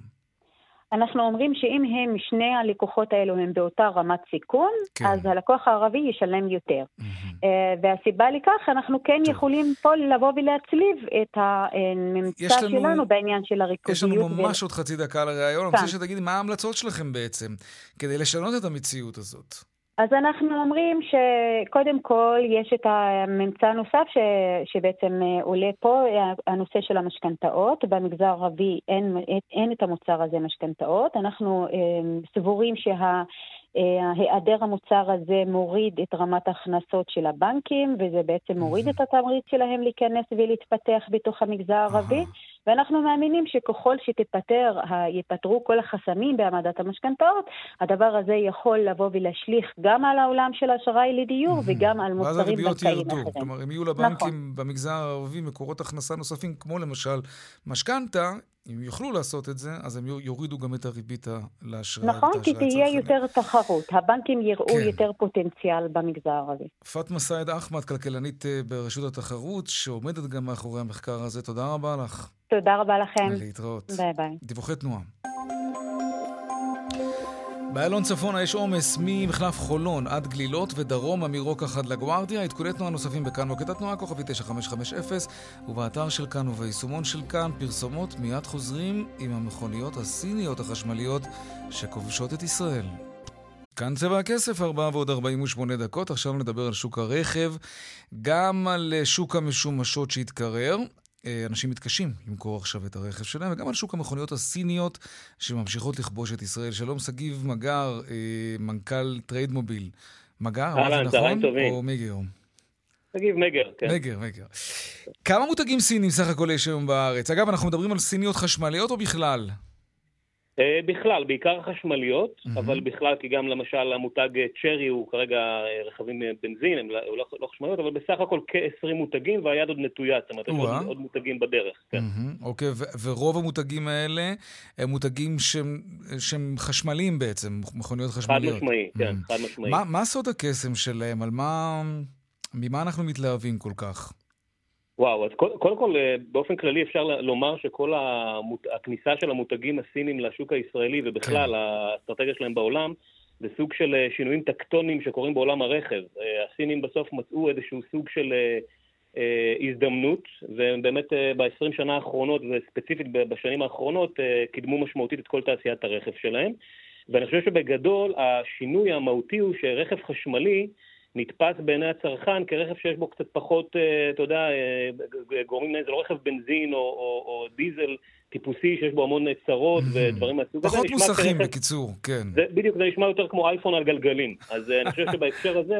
אנחנו אומרים שאם הם, שני הלקוחות האלו הם באותה רמת סיכון, כן. אז הלקוח הערבי ישלם יותר. Mm-hmm. והסיבה לכך, אנחנו כן טוב. יכולים פה לבוא ולהצליב את הממצא לנו, שלנו בעניין של הריכוזיות. יש לנו ממש ו... עוד חצי דקה לראיון, אני רוצה שתגידי מה ההמלצות שלכם בעצם, כדי לשנות את המציאות הזאת. אז אנחנו אומרים שקודם כל יש את הממצא הנוסף ש, שבעצם אה, עולה פה, הנושא של המשכנתאות. במגזר הערבי אין, אין את המוצר הזה משכנתאות. אנחנו אה, סבורים שה... אה, היעדר המוצר הזה מוריד את רמת ההכנסות של הבנקים, וזה בעצם מוריד את התמריץ שלהם להיכנס ולהתפתח בתוך המגזר הערבי. ואנחנו מאמינים שככל שתיפתר, ייפתרו כל החסמים בהעמדת המשכנתאות, הדבר הזה יכול לבוא ולהשליך גם על העולם של אשראי לדיור וגם על ואז מוצרים הריביות בנקאיים ירדו. אחרים. כלומר, אם יהיו לבנקים נכון. במגזר הערבי מקורות הכנסה נוספים, כמו למשל משכנתה, אם יוכלו לעשות את זה, אז הם יורידו גם את הריבית לאשראי. נכון, כי תהיה. יותר תחרות. הבנקים יראו כן. יותר פוטנציאל במגזר הזה. פאטמה סעד אחמד, כלכלנית אה, ברשות התחרות, שעומדת גם מאחורי המחקר הזה. תודה רבה לך. תודה רבה לכם. להתראות. ביי ביי. דיווחי תנועה. באיילון צפונה יש עומס ממחלף חולון עד גלילות ודרומה מרוקח עד לגוארדיה. עדכוני תנועה נוספים בכאן מוקד התנועה, כוכבי 9550, ובאתר של כאן וביישומון של כאן, פרסומות מיד חוזרים עם המכוניות הסיניות החשמליות שכובשות את ישראל. כאן צבע הכסף, 4 ועוד 48 דקות. עכשיו נדבר על שוק הרכב, גם על אה, שוק המשומשות שהתקרר. אנשים מתקשים למכור עכשיו את הרכב שלהם, וגם על שוק המכוניות הסיניות שממשיכות לכבוש את ישראל. שלום, שגיב מגר, אה, מנכ"ל טרייד מוביל. מגר, אמרתי נכון? או מגר? שגיב מגר, כן. מגר, מגר. כמה מותגים סינים סך הכל יש היום בארץ? אגב, אנחנו מדברים על סיניות חשמליות או בכלל? אה, בכלל, בעיקר חשמליות, אבל בכלל, כי גם למשל המותג אה, צ'רי הוא כרגע אה, רכבים בנזין, הם לא, לא, לא חשמליות, אבל בסך הכל כ-20 מותגים והיד עוד נטויה, זאת אומרת, יש. עוד, עוד מותגים בדרך. כן. מהמם, אוקיי, ו- ורוב המותגים האלה הם מותגים שהם, שהם חשמליים בעצם, מכוניות חד חשמליות. משמעי, כן, מהמם. חד משמעי. מה, מה סוד הקסם שלהם? על מה... ממה אנחנו מתלהבים כל כך? וואו, אז קודם כל, כל, אה, באופן כללי אפשר לומר שכל המות... הכניסה של המותגים הסינים לשוק הישראלי ובכלל כן. האסטרטגיה שלהם בעולם זה סוג של אה, שינויים טקטוניים שקורים בעולם הרכב. אה, הסינים בסוף מצאו איזשהו סוג של הזדמנות, והם באמת אה, ב-20 שנה האחרונות, וספציפית בשנים האחרונות, קידמו משמעותית את כל תעשיית הרכב שלהם. ואני חושב שבגדול השינוי המהותי הוא שרכב חשמלי נתפס בעיני הצרכן כרכב שיש בו קצת פחות, אה, אתה יודע, אה, גורמים, זה לא רכב בנזין או, או, או דיזל טיפוסי שיש בו המון צרות ודברים מהסוג הזה. פחות מוסכים, כרכב- בקיצור, כן. זה, בדיוק, זה נשמע יותר כמו אייפון על גלגלים. אז אה, אני חושב שבהקשר הזה,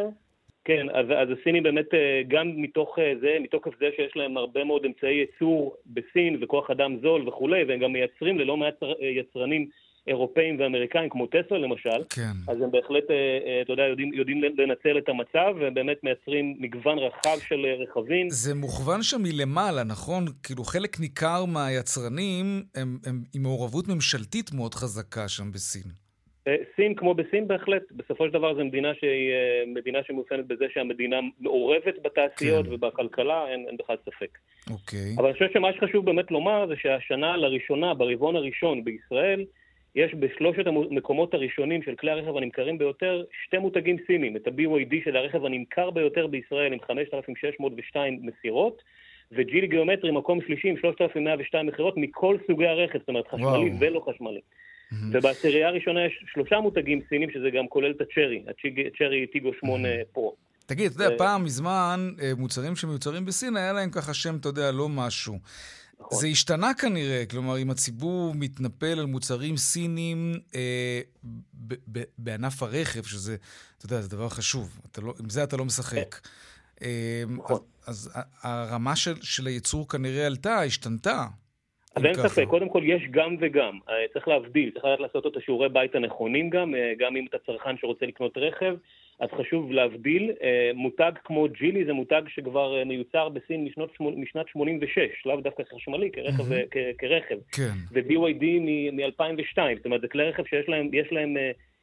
כן, אז, אז הסינים באמת, גם מתוך זה, מתוקף זה שיש להם הרבה מאוד אמצעי ייצור בסין וכוח אדם זול וכולי, והם גם מייצרים ללא מעט צר- יצרנים אירופאים ואמריקאים, כמו טסלה למשל, כן. אז הם בהחלט, אה, אה, אתה יודע, יודעים, יודעים לנצל את המצב, והם באמת מייצרים מגוון רחב של אה, רכבים. זה מוכוון שם מלמעלה, נכון? כאילו חלק ניכר מהיצרנים הם, הם עם מעורבות ממשלתית מאוד חזקה שם בסין. סין, כמו בסין, בהחלט, בסופו של דבר זו מדינה שהיא מדינה שמאופיינת בזה שהמדינה מעורבת בתעשיות כן. ובכלכלה, אין, אין בכלל ספק. אוקיי. אבל אני חושב שמה שחשוב באמת לומר זה שהשנה לראשונה, ברבעון הראשון בישראל, יש בשלושת המקומות הראשונים של כלי הרכב הנמכרים ביותר שתי מותגים סינים, את ה-BYD של הרכב הנמכר ביותר בישראל עם 5,602 מסירות, וג'ילי גיאומטרי מקום שלישי עם 3,102 מכירות מכל סוגי הרכב, זאת אומרת חשמלי וואו. ולא חשמלי. ובעשירייה הראשונה יש שלושה מותגים סינים, שזה גם כולל את הצ'רי, הצ'רי טיגו 8 פרו. תגיד, אתה יודע, אה, פעם מזמן, אה, מוצרים שמיוצרים בסין, היה להם ככה שם, אתה יודע, לא משהו. נכון. זה השתנה כנראה, כלומר, אם הציבור מתנפל על מוצרים סינים אה, ב- ב- בענף הרכב, שזה, אתה יודע, זה דבר חשוב. לא, עם זה אתה לא משחק. אה, נכון. אז, אז הרמה של, של הייצור כנראה עלתה, השתנתה. אז אין. ספק, קודם כל יש גם וגם. אה, צריך להבדיל, צריך לדעת לעשות את השיעורי בית הנכונים גם, אה, גם אם אתה צרכן שרוצה לקנות רכב, אז חשוב להבדיל. אה, מותג כמו ג'ילי זה מותג שכבר אה, מיוצר בסין משנות, משנת 86, לאו דווקא חשמלי, כרכב, כ- כרכב. כן. ו-BYD מ-2002, זאת אומרת, זה כלי רכב שיש להם, יש להם,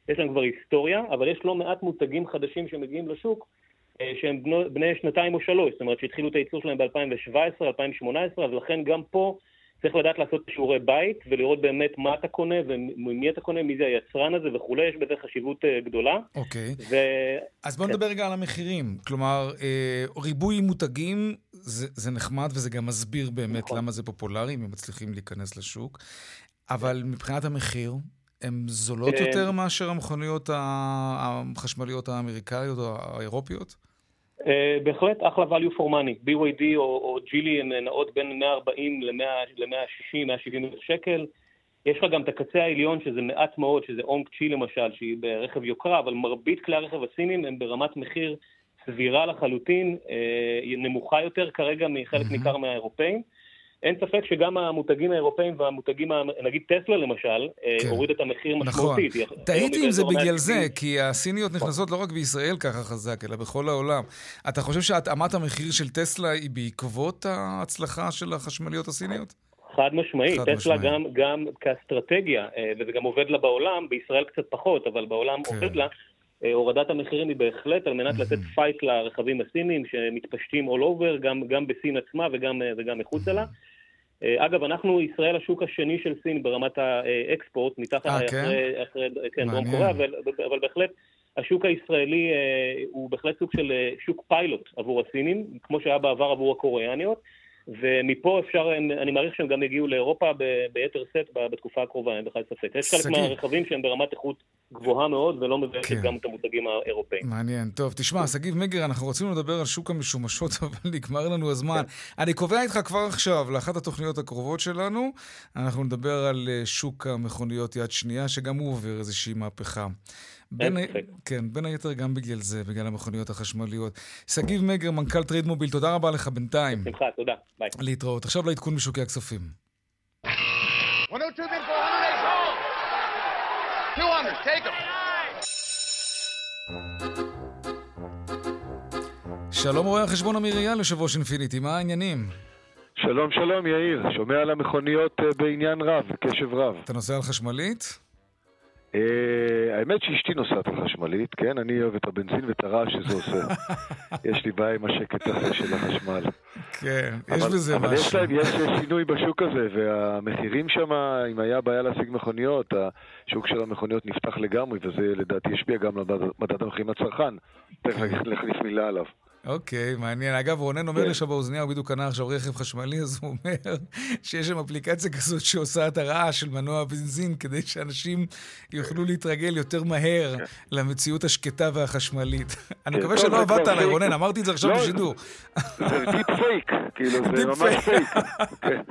יש להם כבר היסטוריה, אבל יש לא מעט מותגים חדשים שמגיעים לשוק, שהם בני שנתיים או שלוש, זאת אומרת שהתחילו את הייצור שלהם ב-2017, 2018, אז לכן גם פה צריך לדעת לעשות שיעורי בית ולראות באמת מה אתה קונה וממי אתה קונה, מי זה היצרן הזה וכולי, יש בזה חשיבות אה, גדולה. אוקיי. ו... אז בוא כן. נדבר רגע על המחירים. כלומר, אה, ריבוי מותגים זה, זה נחמד וזה גם מסביר באמת נכון. למה זה פופולרי, אם הם מצליחים להיכנס לשוק. אבל מבחינת המחיר, הן זולות אה, יותר מאשר המכוניות החשמליות האמריקאיות או האירופיות? אה, בהחלט אחלה value for money. BYD או, או ג'ילי הן נעות בין 140 ל-160, 170 אלף שקל. יש לך גם את הקצה העליון שזה מעט מאוד, שזה אונג צ'י למשל, שהיא ברכב יוקרה, אבל מרבית כלי הרכב הסינים הם ברמת מחיר סבירה לחלוטין, אה, נמוכה יותר כרגע מחלק ניכר מהאירופאים. אין ספק שגם המותגים האירופאים והמותגים, נגיד טסלה למשל, כן. כן. הוריד את המחיר נכון. משמעותית. היום תהיתי אם זה בגלל 170. זה, כי הסיניות נכנסות לא רק בישראל ככה חזק, אלא בכל העולם. אתה חושב שהתאמת המחיר של טסלה היא בעקבות ההצלחה של החשמליות הסיניות? חד משמעית, חד טסלה משמעית. גם, גם כאסטרטגיה, אה, וזה גם עובד לה בעולם, בישראל קצת פחות, אבל בעולם כן. עובד לה. אה, הורדת המחירים היא בהחלט על מנת לתת fight לרכבים הסינים שמתפשטים all over, גם, גם בסין עצמה וגם, אה, וגם מחוצה לה. אה, אגב, אנחנו ישראל השוק השני של סין ברמת ה export, מתחת אה, כן? אחרי, אחרי כן, דרום. קוריאה, אבל, אבל בהחלט השוק הישראלי אה, הוא בהחלט סוג של שוק פיילוט עבור הסינים, כמו שהיה בעבר עבור הקוריאניות. ומפה אפשר, אני מעריך שהם גם יגיעו לאירופה ביתר שאת ב- בתקופה הקרובה, אין בכלל ספק. יש חלק. מהרכבים שהם ברמת איכות גבוהה מאוד ולא מביישת כן. גם את המותגים האירופאים. מעניין. טוב, תשמע, שגיב מגר, אנחנו רצינו לדבר על שוק המשומשות, אבל נגמר לנו הזמן. אני קובע איתך כבר עכשיו, לאחת התוכניות הקרובות שלנו, אנחנו נדבר על אה, שוק המכוניות יד שנייה, שגם הוא עובר איזושהי מהפכה. בין, ה... כן, בין היתר גם בגלל זה, בגלל המכוניות החשמליות. שגיב מגר, מנכ"ל טרייד מוביל, תודה רבה לך בינתיים. שמחה, תודה. ביי. להתראות. עכשיו לעדכון בשוקי הכספים. 102 bid for 100 200, take them. שלום רואה החשבון אמיר אייל, יושב ראש אינפיניטי, מה העניינים? שלום, שלום, יאיר. שומע על המכוניות אה, בעניין רב, קשב רב. אתה נוסע על חשמלית? אה, האמת שאשתי נוסעת על חשמלית, כן? אני אוהב את הבנזין ואת הרעש שזה עושה. יש לי בעיה עם השקט הזה של החשמל. כן, יש בזה אבל יש משהו. להם, יש שינוי בשוק הזה, והמחירים שם, אם היה בעיה להשיג מכוניות, השוק של המכוניות נפתח לגמרי, וזה לדעתי ישפיע גם על מדד- מדד המחירים לצרכן. תכף נכניס מילה עליו. אוקיי, מעניין. אגב, רונן אומר לי שם באוזניה, הוא בדיוק קנה עכשיו רכב חשמלי, אז הוא אומר שיש שם אפליקציה כזאת שעושה את הרעש של מנוע הבנזין, כדי שאנשים יוכלו להתרגל יותר מהר למציאות השקטה והחשמלית. אני כן, מקווה שלא עבדת עליי. רונן, אמרתי את זה עכשיו לא, בשידור. זה deep fake, כאילו, זה ממש fake. fake. כן.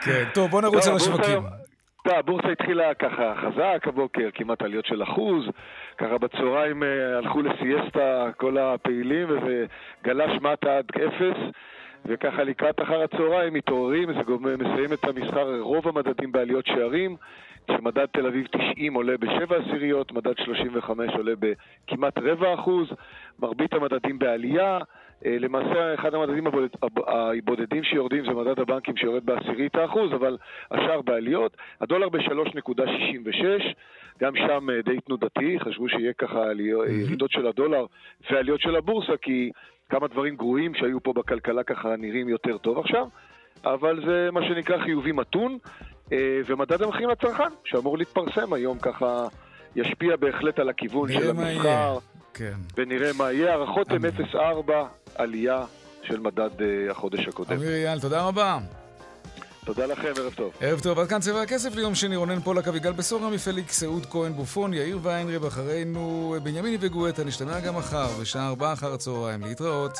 כן, טוב, בוא נרוץ לא, על השווקים. אתה, הבורסה התחילה ככה חזק הבוקר, כמעט עליות של אחוז, ככה בצהריים אה, הלכו לסיאסטה כל הפעילים וזה גלש מטה עד אפס, וככה לקראת אחר הצהריים מתעוררים, זה גומר- מסיים את המסחר, רוב המדדים בעליות שערים, כשמדד תל אביב 90 עולה בשבע עשיריות, מדד 35 עולה בכמעט רבע אחוז, מרבית המדדים בעלייה, למעשה אחד המדדים הבודד, הב- הבודדים שיורדים זה מדד הבנקים שיורד בעשירית האחוז, אבל השאר בעליות. הדולר ב-3.66, גם שם אה, די תנודתי, חשבו שיהיה ככה ירידות של הדולר ועליות של הבורסה, כי כמה דברים גרועים שהיו פה בכלכלה ככה נראים יותר טוב עכשיו, אבל זה מה שנקרא חיובי מתון, אה, ומדד המחירים לצרכן, שאמור להתפרסם היום ככה, ישפיע בהחלט על הכיוון של המסחר. יהיה. כן. ונראה מה יהיה. הערכות הן 0.4 עלייה של מדד אה, החודש הקודם. אמיר אייל, תודה רבה. תודה לכם, ערב טוב. ערב טוב, עד כאן צבע הכסף ליום שני, רונן פולק, אביגל בשורה מפליקס, אהוד כהן בופון, יאיר ויינרב, אחרינו בנימיני וגואטה, נשתמע גם מחר, בשעה ארבעה אחר הצהריים, להתראות.